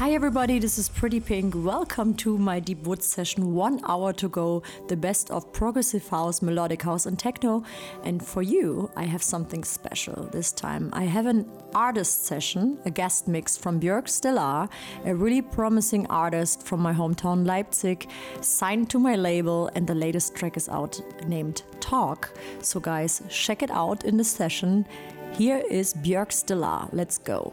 Hi everybody, this is Pretty Pink. Welcome to my Deep Woods session. One hour to go, the best of progressive house, melodic house, and techno. And for you, I have something special this time. I have an artist session, a guest mix from Björk Stellar, a really promising artist from my hometown Leipzig, signed to my label, and the latest track is out named Talk. So, guys, check it out in the session. Here is Björk Stellar. Let's go.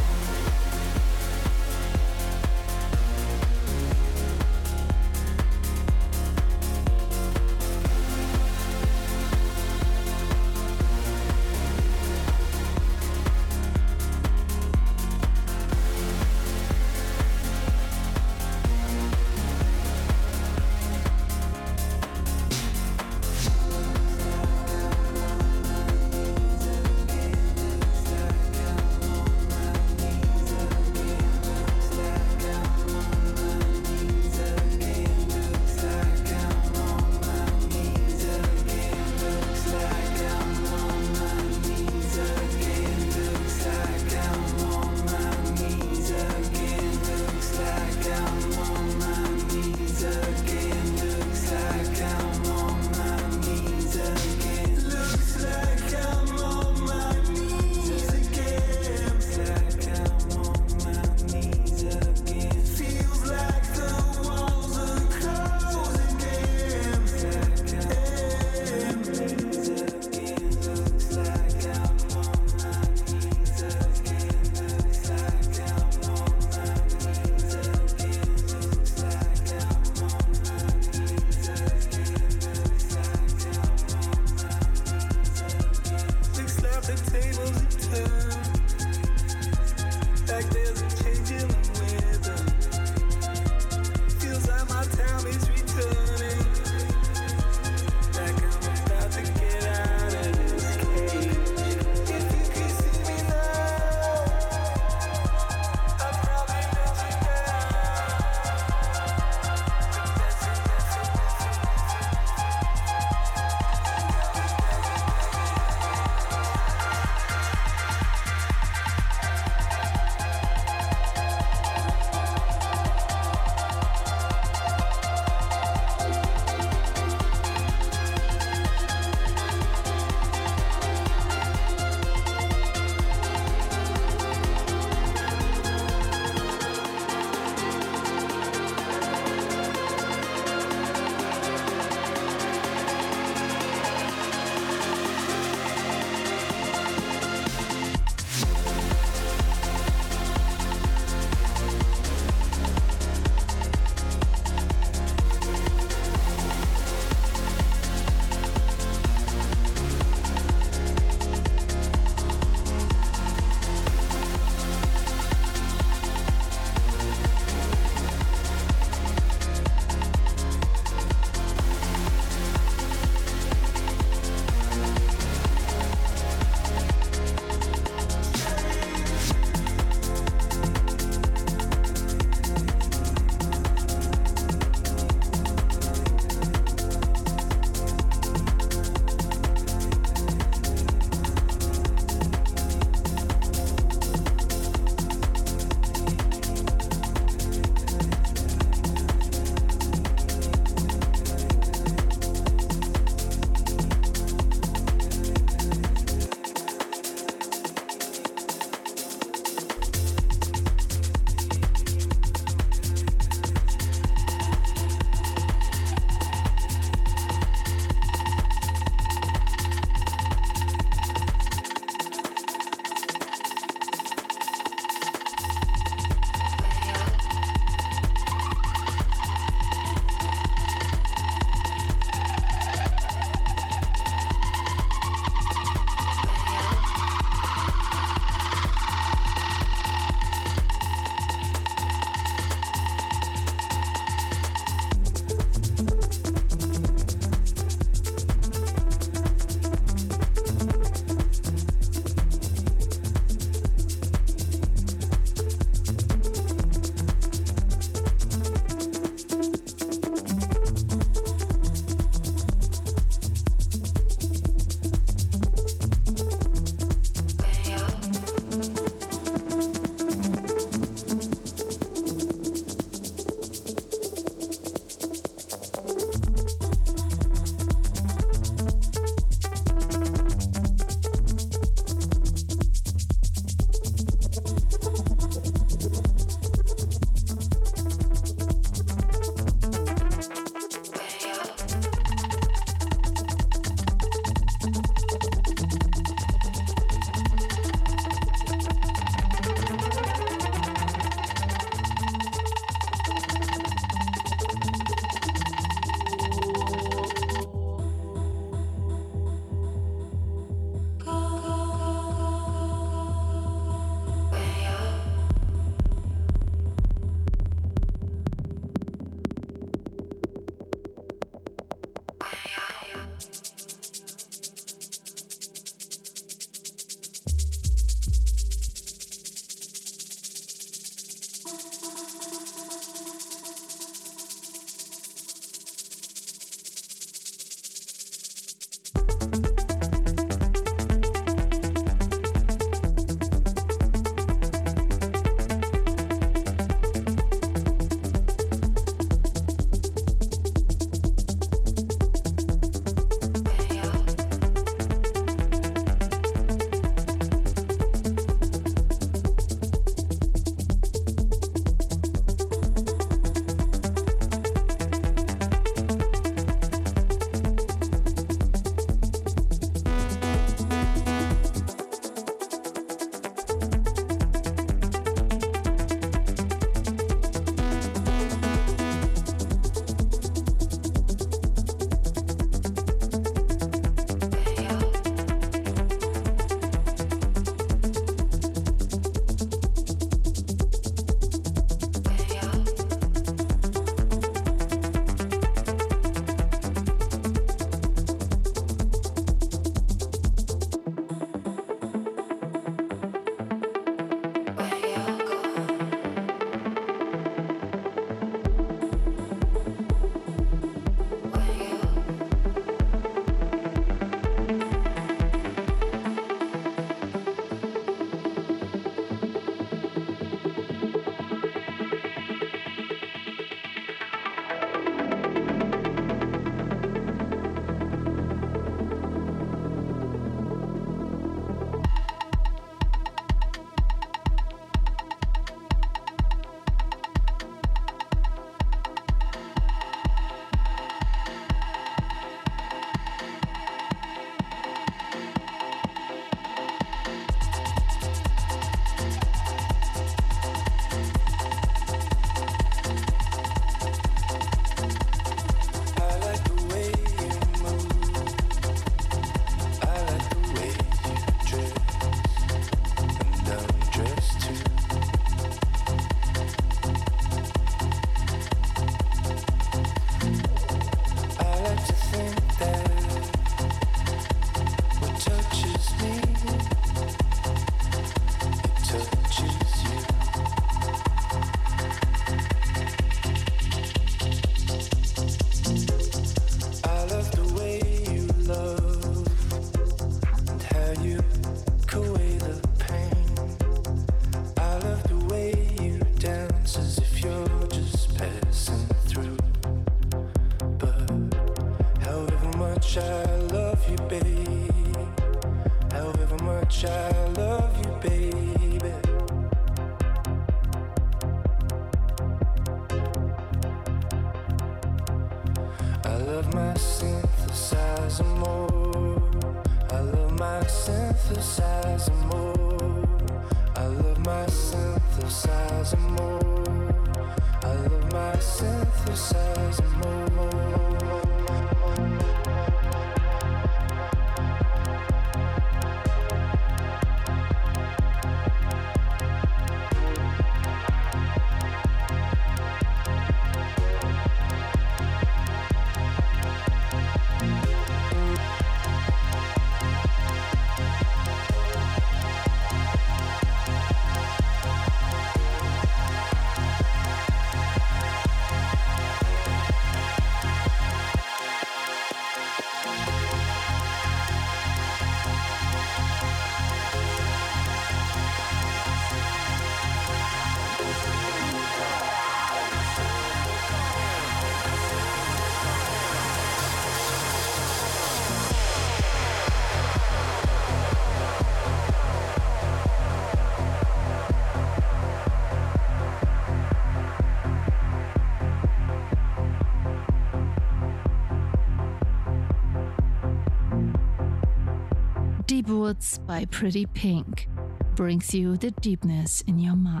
Woods by Pretty Pink brings you the deepness in your mind.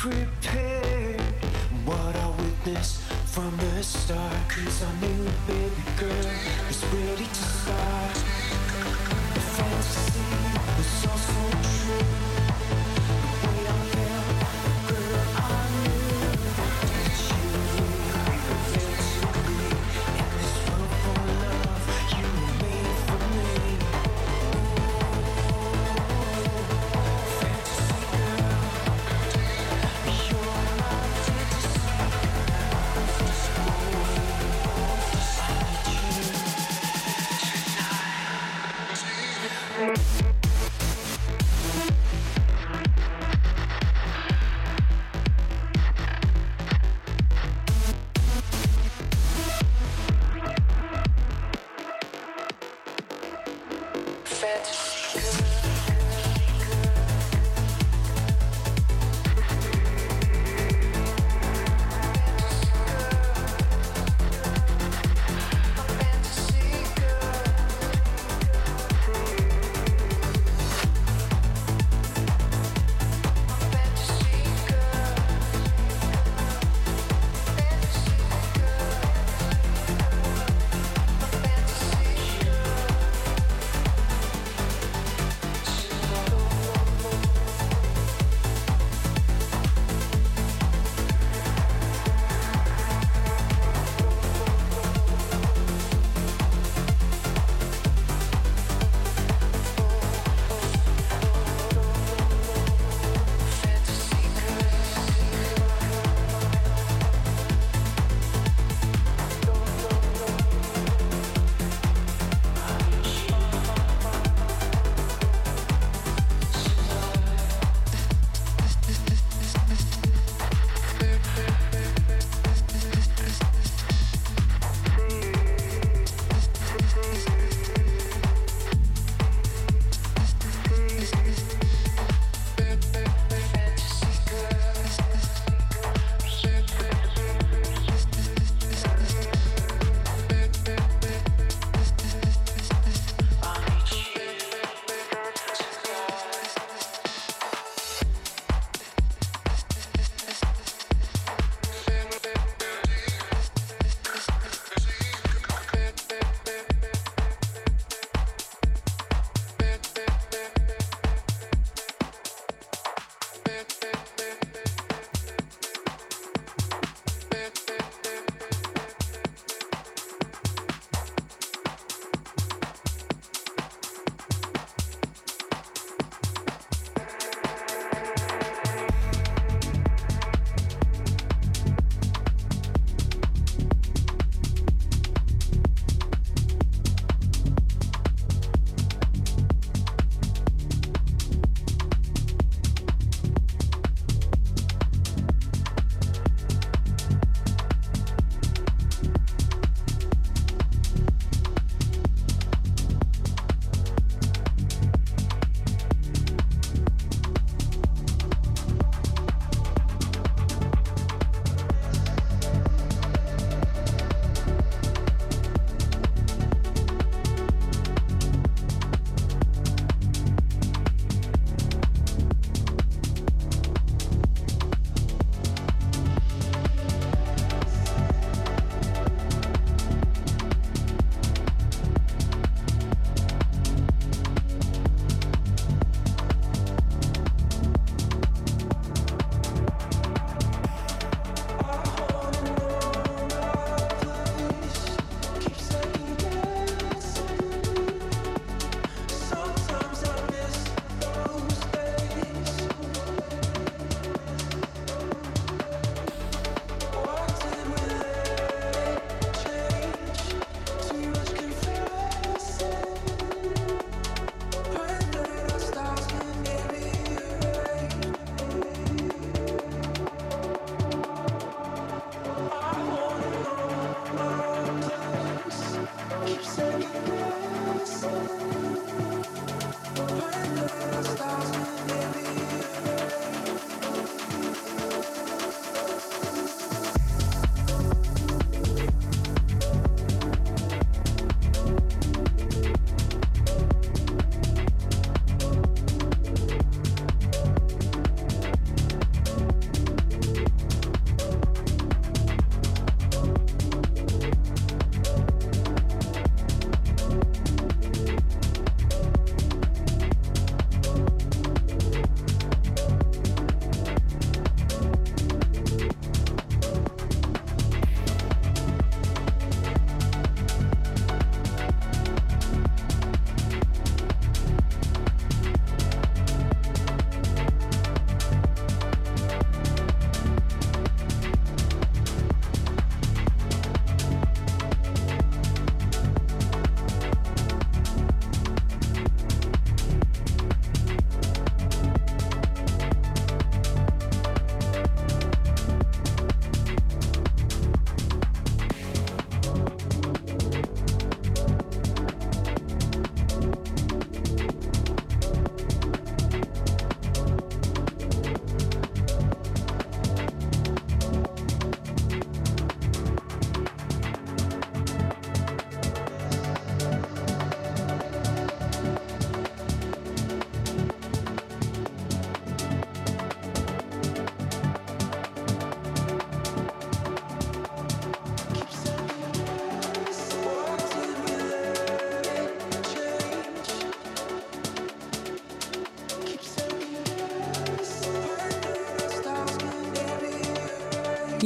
Prepared. What I witnessed from the start. Cause I knew baby girl was ready to start. The fantasy was all so true.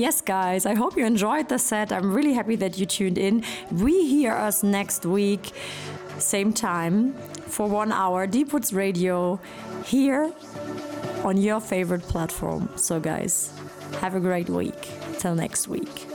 Yes, guys, I hope you enjoyed the set. I'm really happy that you tuned in. We hear us next week, same time, for one hour, Deepwoods Radio, here on your favorite platform. So, guys, have a great week. Till next week.